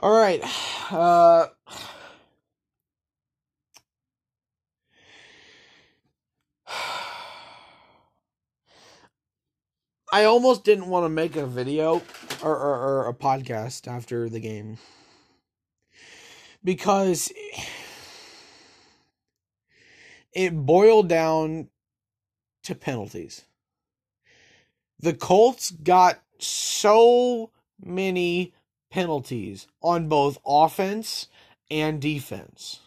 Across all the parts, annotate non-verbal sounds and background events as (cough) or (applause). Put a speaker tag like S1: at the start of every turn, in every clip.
S1: All right. Uh I almost didn't want to make a video or, or, or, a podcast after the game because it boiled down to penalties. The Colts got so many penalties on both offense and defense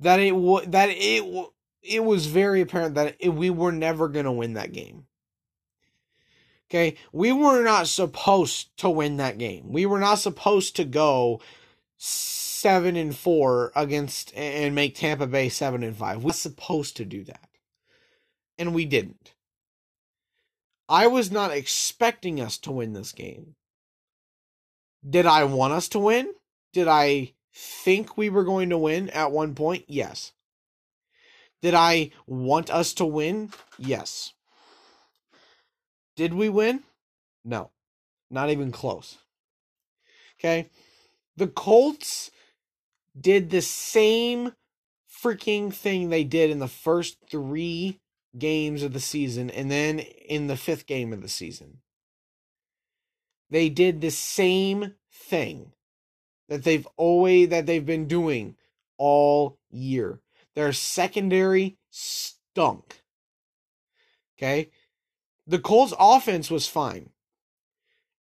S1: that it w- that it w- it was very apparent that it, we were never going to win that game. Okay, we were not supposed to win that game. We were not supposed to go seven and four against and make Tampa Bay seven and five. We were supposed to do that, and we didn't. I was not expecting us to win this game. Did I want us to win? Did I think we were going to win at one point? Yes. Did I want us to win? Yes. Did we win? No. Not even close. Okay. The Colts did the same freaking thing they did in the first three games of the season and then in the fifth game of the season. They did the same thing that they've always that they've been doing all year. Their secondary stunk. Okay? The Colts offense was fine.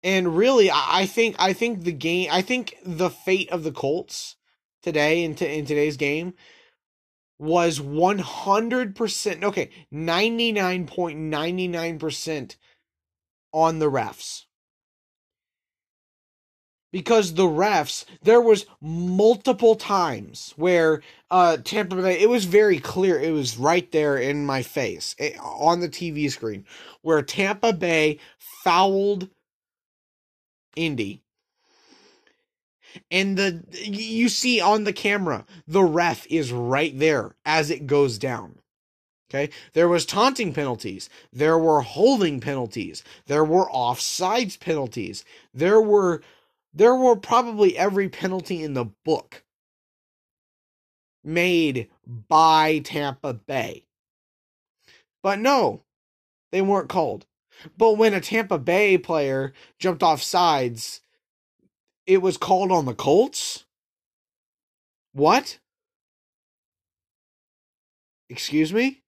S1: And really, I think I think the game I think the fate of the Colts today in, in today's game was 100% okay 99.99% on the refs because the refs there was multiple times where uh Tampa Bay it was very clear it was right there in my face it, eh, on the TV screen where Tampa Bay fouled Indy. And the you see on the camera the ref is right there as it goes down okay? There was taunting penalties there were holding penalties there were offsides penalties there were there were probably every penalty in the book made by Tampa Bay. But no, they weren't called. But when a Tampa Bay player jumped off sides, it was called on the Colts? What? Excuse me?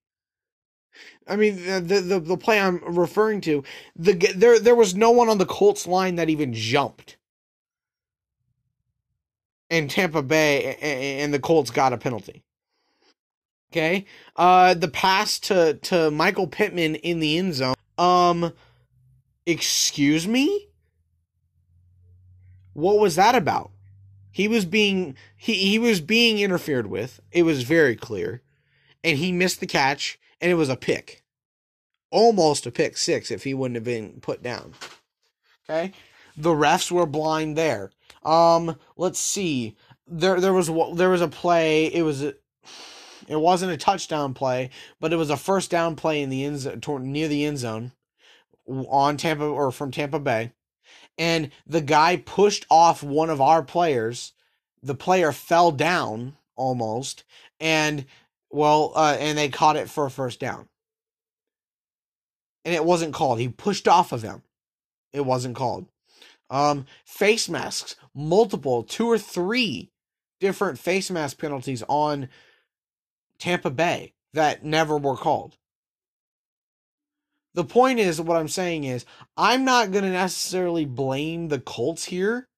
S1: I mean, the, the the play I'm referring to, the there there was no one on the Colts line that even jumped and Tampa Bay and the Colts got a penalty. Okay. Uh the pass to to Michael Pittman in the end zone. Um excuse me? What was that about? He was being he he was being interfered with. It was very clear. And he missed the catch and it was a pick. Almost a pick 6 if he wouldn't have been put down. Okay? The refs were blind there. Um, let's see. There there was there was a play. It was a, it wasn't a touchdown play, but it was a first down play in the end zone, near the end zone on Tampa or from Tampa Bay. And the guy pushed off one of our players. The player fell down almost and well uh, and they caught it for a first down. And it wasn't called. He pushed off of him. It wasn't called. Um, face masks, multiple, two or three different face mask penalties on Tampa Bay that never were called. The point is, what I'm saying is, I'm not going to necessarily blame the Colts here.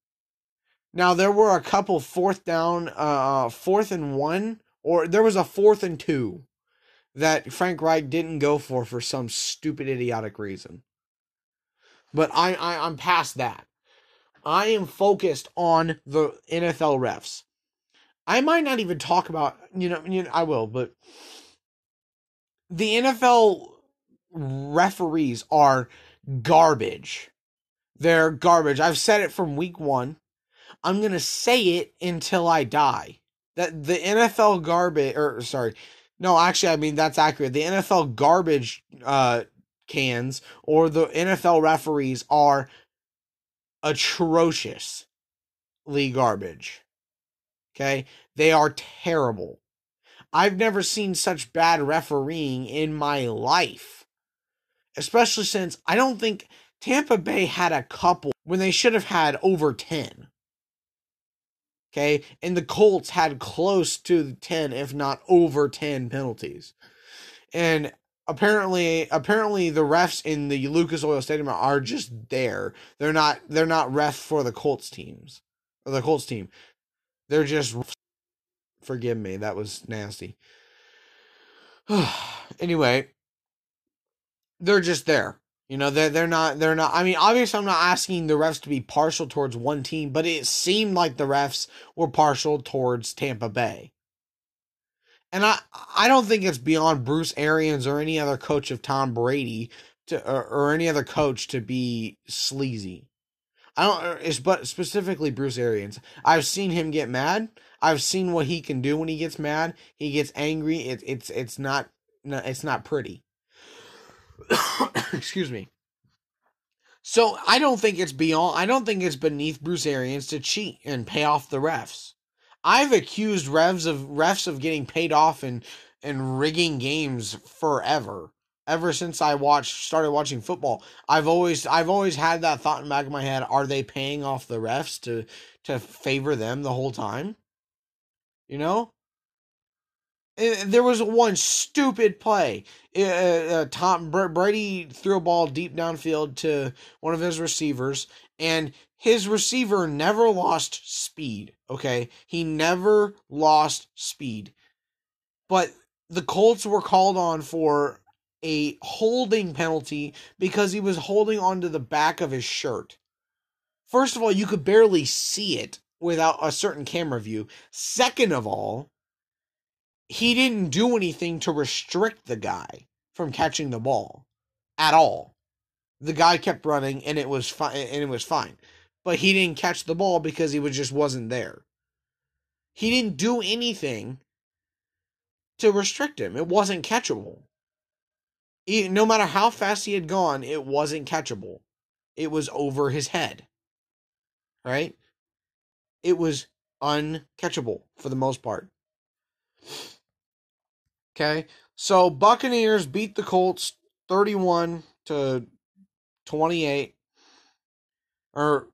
S1: Now, there were a couple fourth down, uh, fourth and one, or there was a fourth and two that Frank Reich didn't go for for some stupid, idiotic reason. But I, I I'm past that. I am focused on the NFL refs. I might not even talk about, you know, you know, I will, but the NFL referees are garbage. They're garbage. I've said it from week 1. I'm going to say it until I die. That the NFL garbage or sorry. No, actually I mean that's accurate. The NFL garbage uh cans or the NFL referees are atrocious. League garbage. Okay? They are terrible. I've never seen such bad refereeing in my life. Especially since I don't think Tampa Bay had a couple when they should have had over 10. Okay? And the Colts had close to 10 if not over 10 penalties. And apparently apparently the refs in the Lucas Oil Stadium are just there. They're not they're not refs for the Colts teams. Or the Colts team. They're just forgive me, that was nasty. (sighs) anyway, they're just there. You know, they're, they're not, they're not, I mean, obviously, I'm not asking the refs to be partial towards one team, but it seemed like the refs were partial towards Tampa Bay. And I, I don't think it's beyond Bruce Arians or any other coach of Tom Brady to, or, or any other coach to be sleazy. I don't, er, it's but specifically Bruce Arians. I've seen him get mad. I've seen what he can do when he gets mad. He gets angry. It, it's, it's not, it's not pretty. (coughs) Excuse me. So I don't think it's beyond. I don't think it's beneath Bruce Arians to cheat and pay off the refs. I've accused refs of refs of getting paid off and and rigging games forever. Ever since I watched started watching football, I've always I've always had that thought in the back of my head: Are they paying off the refs to to favor them the whole time? You know, there was one stupid play. Uh, uh, Tom Brady threw a ball deep downfield to one of his receivers, and his receiver never lost speed. Okay, he never lost speed, but the Colts were called on for a holding penalty because he was holding onto the back of his shirt. First of all, you could barely see it without a certain camera view. Second of all, he didn't do anything to restrict the guy from catching the ball at all. The guy kept running and it was fine and it was fine. But he didn't catch the ball because he was just wasn't there. He didn't do anything to restrict him. It wasn't catchable. He, no matter how fast he had gone, it wasn't catchable. It was over his head. Right? It was uncatchable for the most part. Okay. So Buccaneers beat the Colts 31 to 28. Or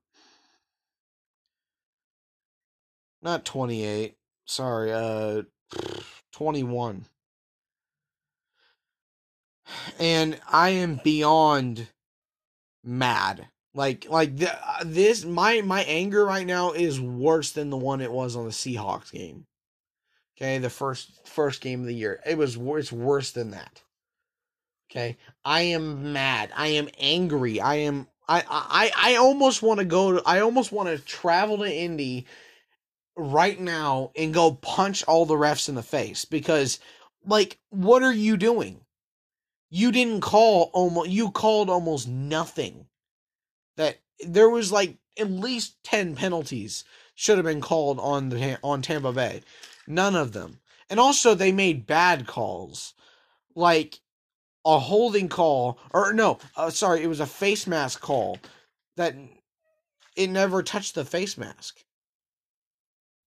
S1: not 28. Sorry, uh (sighs) 21. And I am beyond mad. Like like the, this my my anger right now is worse than the one it was on the Seahawks game. Okay, the first first game of the year. It was it's worse than that. Okay, I am mad. I am angry. I am. I I I almost want to go. To, I almost want to travel to Indy right now and go punch all the refs in the face because, like, what are you doing? You didn't call almost. You called almost nothing. That there was like at least ten penalties should have been called on the on Tampa Bay. None of them. And also, they made bad calls. Like a holding call, or no, uh, sorry, it was a face mask call that it never touched the face mask.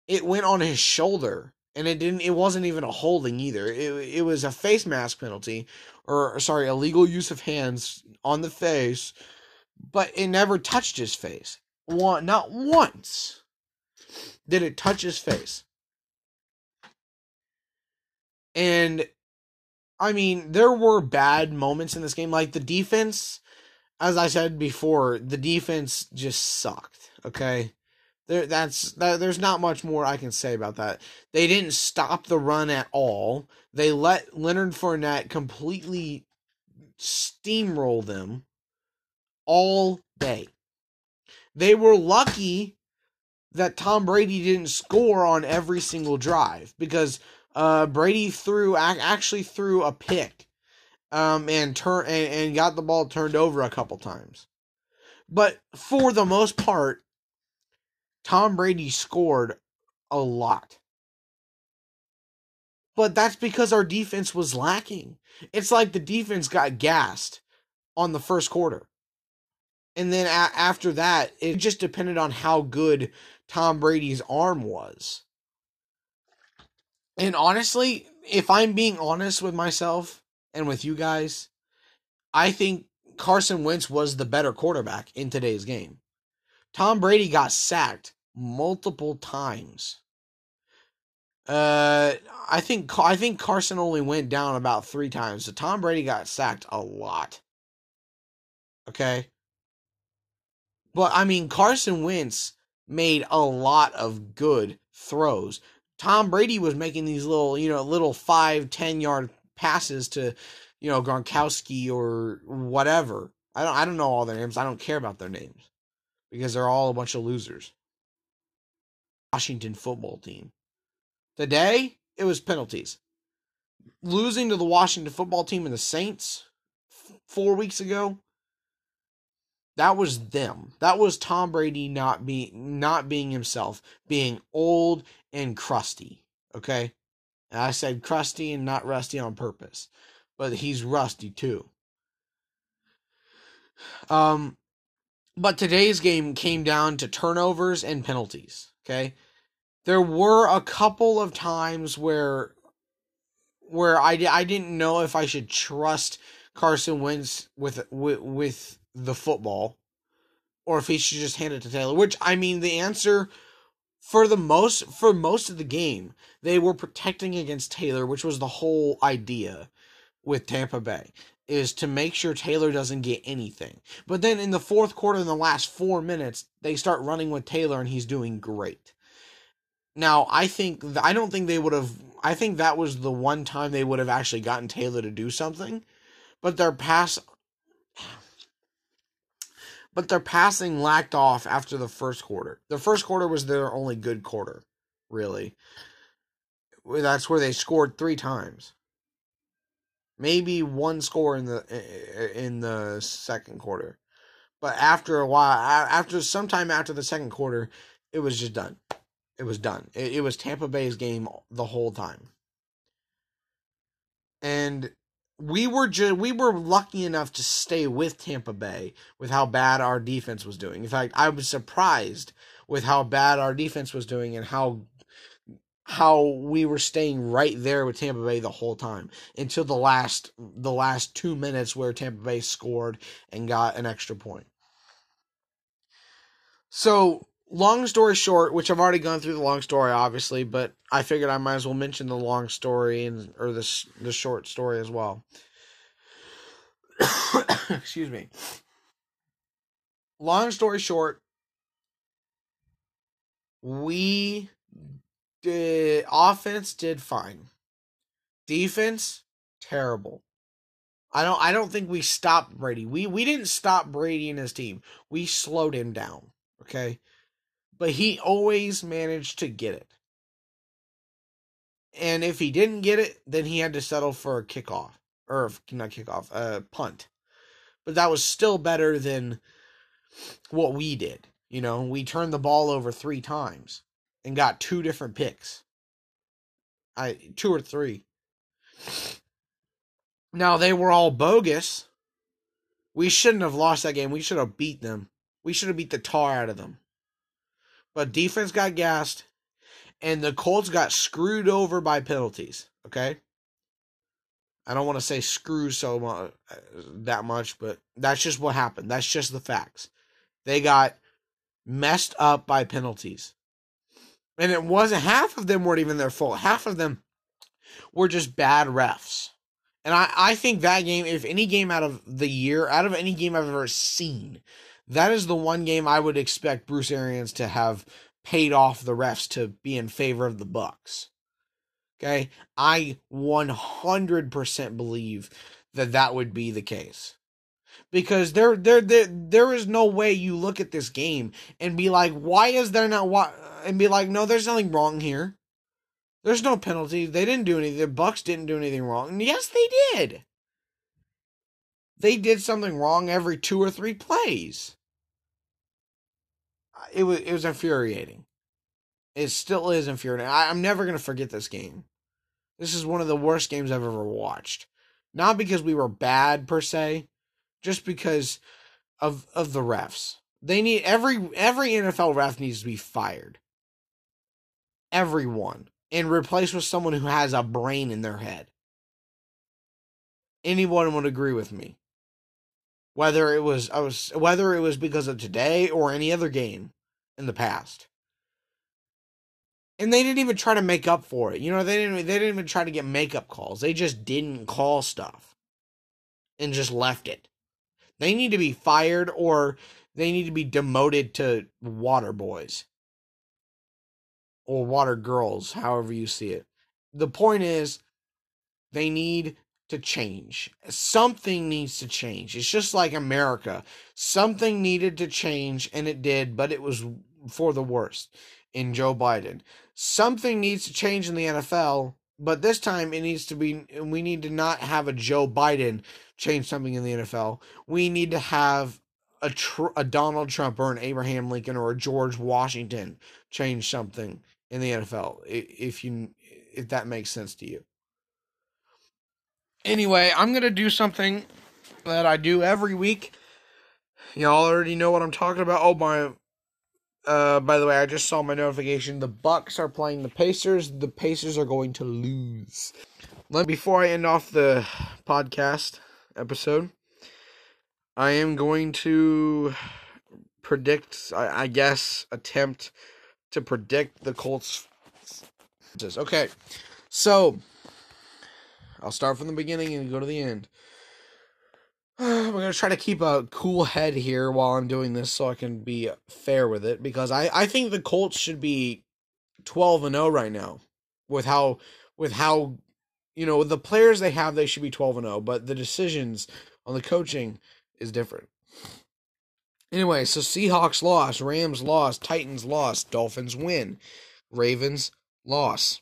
S1: It went on his shoulder, and it didn't. It wasn't even a holding either. It it was a face mask penalty, or sorry, illegal use of hands on the face, but it never touched his face. One, not once did it touch his face. And I mean, there were bad moments in this game. Like the defense, as I said before, the defense just sucked. Okay. There, that's that, there's not much more I can say about that. They didn't stop the run at all. They let Leonard Fournette completely steamroll them all day. They were lucky that Tom Brady didn't score on every single drive because uh, Brady threw actually threw a pick, um, and turn and, and got the ball turned over a couple times. But for the most part, Tom Brady scored a lot. But that's because our defense was lacking. It's like the defense got gassed on the first quarter. And then a- after that, it just depended on how good Tom Brady's arm was. And honestly, if I'm being honest with myself and with you guys, I think Carson Wentz was the better quarterback in today's game. Tom Brady got sacked multiple times. Uh, I think I think Carson only went down about three times. So Tom Brady got sacked a lot. Okay, but I mean Carson Wentz made a lot of good throws. Tom Brady was making these little, you know, little five, ten yard passes to, you know, Gronkowski or whatever. I don't I don't know all their names. I don't care about their names because they're all a bunch of losers. Washington football team. Today, it was penalties. Losing to the Washington football team and the Saints f- 4 weeks ago, that was them. That was Tom Brady not being not being himself, being old and crusty. Okay? And I said crusty and not rusty on purpose. But he's rusty too. Um but today's game came down to turnovers and penalties, okay? There were a couple of times where where I, I didn't know if I should trust Carson Wentz with, with with the football or if he should just hand it to Taylor. Which I mean, the answer for the most for most of the game, they were protecting against Taylor, which was the whole idea with Tampa Bay is to make sure Taylor doesn't get anything. But then in the fourth quarter in the last 4 minutes, they start running with Taylor and he's doing great. Now, I think I don't think they would have I think that was the one time they would have actually gotten Taylor to do something. But their pass but their passing lacked off after the first quarter. The first quarter was their only good quarter, really. That's where they scored three times. Maybe one score in the in the second quarter, but after a while, after sometime after the second quarter, it was just done. It was done. It, it was Tampa Bay's game the whole time, and we were just we were lucky enough to stay with Tampa Bay with how bad our defense was doing. In fact, I was surprised with how bad our defense was doing and how how we were staying right there with Tampa Bay the whole time until the last the last 2 minutes where Tampa Bay scored and got an extra point. So, long story short, which I've already gone through the long story obviously, but I figured I might as well mention the long story and or the the short story as well. (coughs) Excuse me. Long story short, we did offense did fine. Defense terrible. I don't I don't think we stopped Brady. We we didn't stop Brady and his team. We slowed him down, okay? But he always managed to get it. And if he didn't get it, then he had to settle for a kickoff or not kickoff, a punt. But that was still better than what we did. You know, we turned the ball over 3 times and got two different picks. I two or three. Now they were all bogus. We shouldn't have lost that game. We should have beat them. We should have beat the tar out of them. But defense got gassed and the Colts got screwed over by penalties, okay? I don't want to say screw so much uh, that much, but that's just what happened. That's just the facts. They got messed up by penalties. And it wasn't half of them weren't even their fault. Half of them were just bad refs. And I, I think that game, if any game out of the year, out of any game I've ever seen, that is the one game I would expect Bruce Arians to have paid off the refs to be in favor of the Bucks. Okay? I 100% believe that that would be the case because there there there there is no way you look at this game and be like why is there not why and be like no there's nothing wrong here. There's no penalty. They didn't do anything. The bucks didn't do anything wrong. And yes they did. They did something wrong every two or three plays. It was it was infuriating. It still is infuriating. I, i'm never to forget this game. This is one of the worst games i've ever watched. Not because we were bad per se just because of of the refs. They need every every NFL ref needs to be fired. Everyone and replace with someone who has a brain in their head. Anyone would agree with me. Whether it was I was whether it was because of today or any other game in the past. And they didn't even try to make up for it. You know, they didn't they didn't even try to get makeup calls. They just didn't call stuff and just left it. They need to be fired or they need to be demoted to water boys or water girls, however you see it. The point is, they need to change. Something needs to change. It's just like America. Something needed to change, and it did, but it was for the worst in Joe Biden. Something needs to change in the NFL, but this time it needs to be, we need to not have a Joe Biden change something in the NFL. We need to have a, tr- a Donald Trump or an Abraham Lincoln or a George Washington change something in the NFL if you if that makes sense to you. Anyway, I'm going to do something that I do every week. Y'all already know what I'm talking about. Oh my uh by the way, I just saw my notification. The Bucks are playing the Pacers. The Pacers are going to lose. Let before I end off the podcast episode, I am going to predict I, I guess attempt to predict the Colts. Okay, so I'll start from the beginning and go to the end. (sighs) I'm to try to keep a cool head here while I'm doing this so I can be fair with it because I, I think the Colts should be 12 and 0 right now with how with how you know the players they have they should be 12 and 0 but the decisions on the coaching is different. Anyway, so Seahawks lost, Rams lost, Titans lost, Dolphins win, Ravens loss.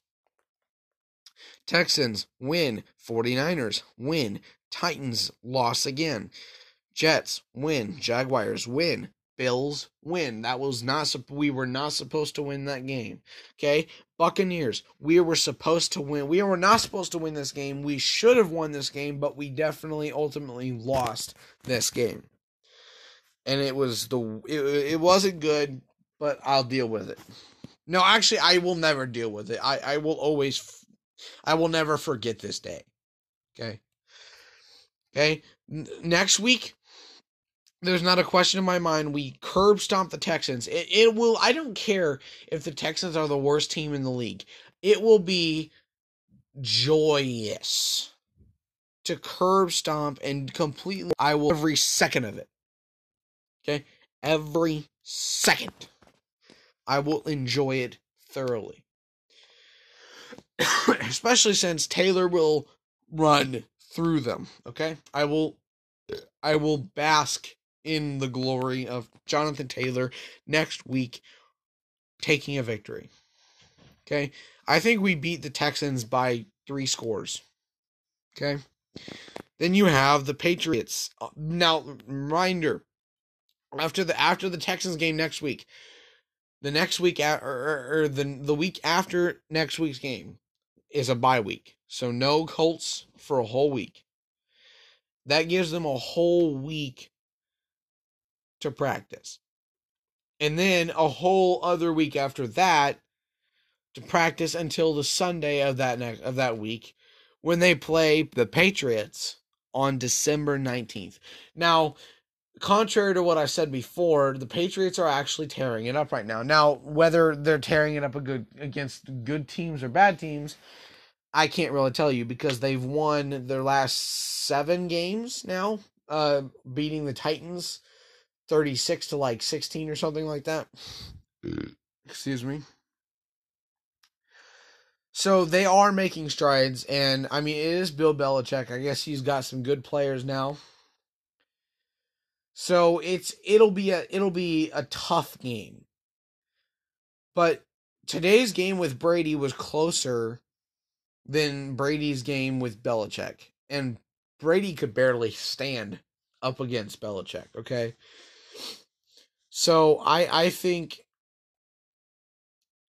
S1: Texans win, 49ers win, Titans loss again. Jets win, Jaguars win, Bills win. That was not we were not supposed to win that game. Okay? Buccaneers, we were supposed to win. We were not supposed to win this game. We should have won this game, but we definitely ultimately lost this game and it was the it, it wasn't good, but I'll deal with it. No, actually, I will never deal with it. I I will always, I will never forget this day. Okay. Okay. N- next week, there's not a question in my mind. We curb stomp the Texans. It, it will. I don't care if the Texans are the worst team in the league. It will be joyous to curb stomp and completely. I will every second of it. Okay? Every second. I will enjoy it thoroughly. (coughs) Especially since Taylor will run through them, okay? I will I will bask in the glory of Jonathan Taylor next week taking a victory. Okay? I think we beat the Texans by 3 scores. Okay? Then you have the Patriots. Uh, now, reminder after the after the Texans game next week, the next week or, or, or the the week after next week's game is a bye week, so no Colts for a whole week. That gives them a whole week to practice, and then a whole other week after that to practice until the Sunday of that next of that week when they play the Patriots on December 19th. Now, contrary to what I said before, the Patriots are actually tearing it up right now. Now, whether they're tearing it up a good against good teams or bad teams, I can't really tell you because they've won their last seven games now, uh, beating the Titans thirty six to like sixteen or something like that. Excuse me. So they are making strides, and I mean it is Bill Belichick. I guess he's got some good players now. So it's it'll be a it'll be a tough game. But today's game with Brady was closer than Brady's game with Belichick. And Brady could barely stand up against Belichick, okay? So I I think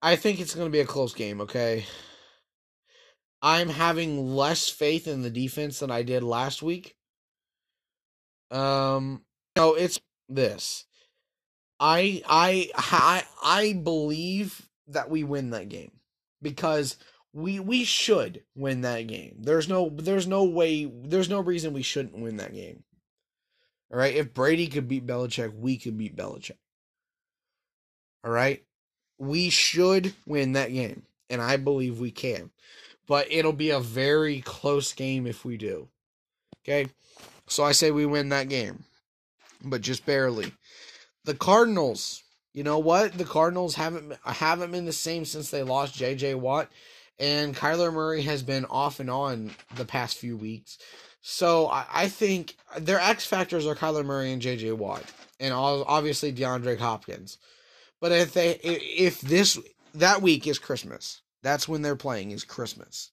S1: I think it's going to be a close game, okay? I'm having less faith in the defense than I did last week. Um know, it's this. I I I I believe that we win that game because we we should win that game. There's no there's no way there's no reason we shouldn't win that game. All right, if Brady could beat Belichick, we could beat Belichick. All right, we should win that game, and I believe we can. But it'll be a very close game if we do. Okay, so I say we win that game, but just barely. The Cardinals, you know what? The Cardinals haven't haven't been the same since they lost J.J. Watt, and Kyler Murray has been off and on the past few weeks. So I, I think their X factors are Kyler Murray and J.J. Watt, and obviously DeAndre Hopkins. But if they if this that week is Christmas, that's when they're playing is Christmas.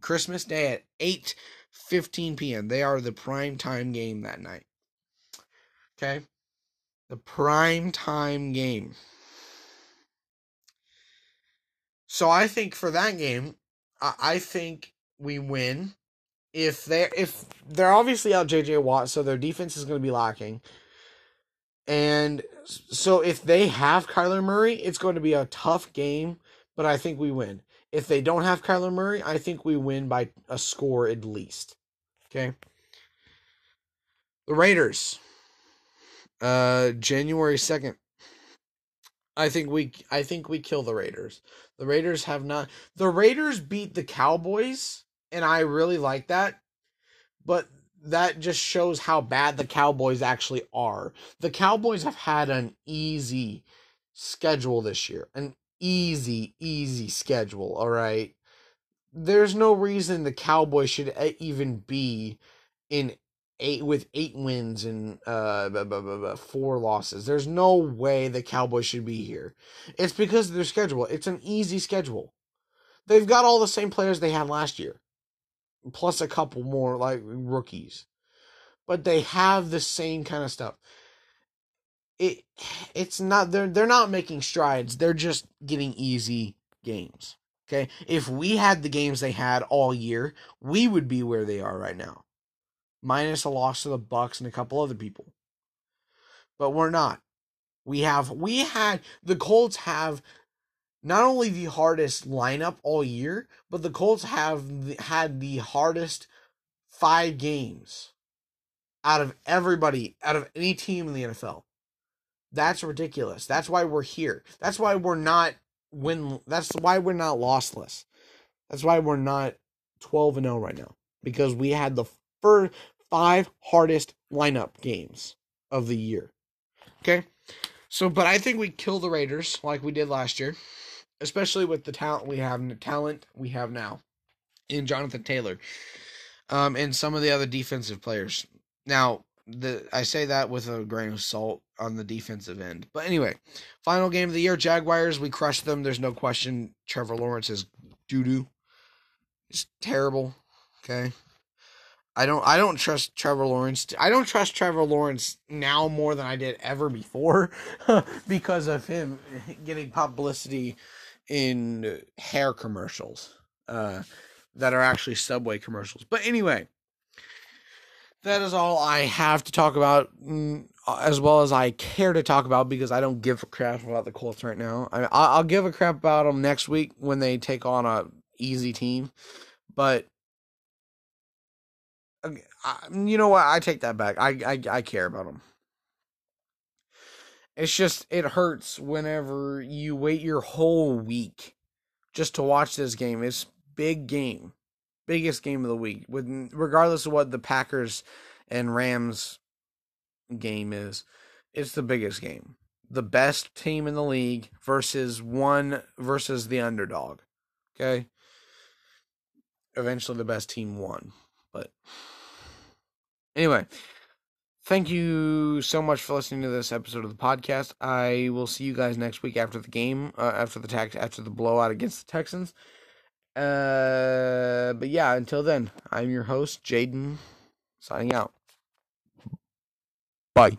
S1: Christmas Day at 8 15 p.m. They are the prime time game that night. Okay? The prime time game. So I think for that game, I, think we win. If they if they're obviously out JJ Watt, so their defense is going to be lacking. And so if they have Kyler Murray, it's going to be a tough game, but I think we win. If they don't have Kyler Murray, I think we win by a score at least. Okay. The Raiders. Uh January 2nd. I think we I think we kill the Raiders. The Raiders have not The Raiders beat the Cowboys and I really like that. But that just shows how bad the Cowboys actually are. The Cowboys have had an easy schedule this year. An easy easy schedule, all right? There's no reason the Cowboys should even be in eight with eight wins and uh four losses. There's no way the Cowboys should be here. It's because of their schedule. It's an easy schedule. They've got all the same players they had last year, plus a couple more like rookies, but they have the same kind of stuff. It it's not they're they're not making strides. They're just getting easy games. Okay, if we had the games they had all year, we would be where they are right now minus a loss to the Bucks and a couple other people. But we're not. We have we had the Colts have not only the hardest lineup all year, but the Colts have had the hardest five games out of everybody, out of any team in the NFL. That's ridiculous. That's why we're here. That's why we're not win. That's why we're not lossless. That's why we're not 12 and 0 right now because we had the first five hardest lineup games of the year. Okay? So, but I think we kill the Raiders like we did last year, especially with the talent we have, and the talent we have now in Jonathan Taylor, um, and some of the other defensive players. Now, the I say that with a grain of salt on the defensive end. But anyway, final game of the year, Jaguars. We crushed them. There's no question. Trevor Lawrence is doo doo. It's terrible. Okay. I don't I don't trust Trevor Lawrence. I don't trust Trevor Lawrence now more than I did ever before (laughs) because of him (laughs) getting publicity in hair commercials uh, that are actually Subway commercials. But anyway, that is all I have to talk about mm, as well as I care to talk about because I don't give a crap about the Colts right now. I, I'll give a crap about them next week when they take on a easy team, but you know what? I take that back. I I, I care about them. It's just it hurts whenever you wait your whole week just to watch this game. It's big game, biggest game of the week. With regardless of what the Packers and Rams game is, it's the biggest game. The best team in the league versus one versus the underdog. Okay. Eventually, the best team won. But anyway, thank you so much for listening to this episode of the podcast. I will see you guys next week after the game, uh, after the tax, after the blowout against the Texans. Uh, but yeah, until then, I'm your host, Jaden, signing out. Bye.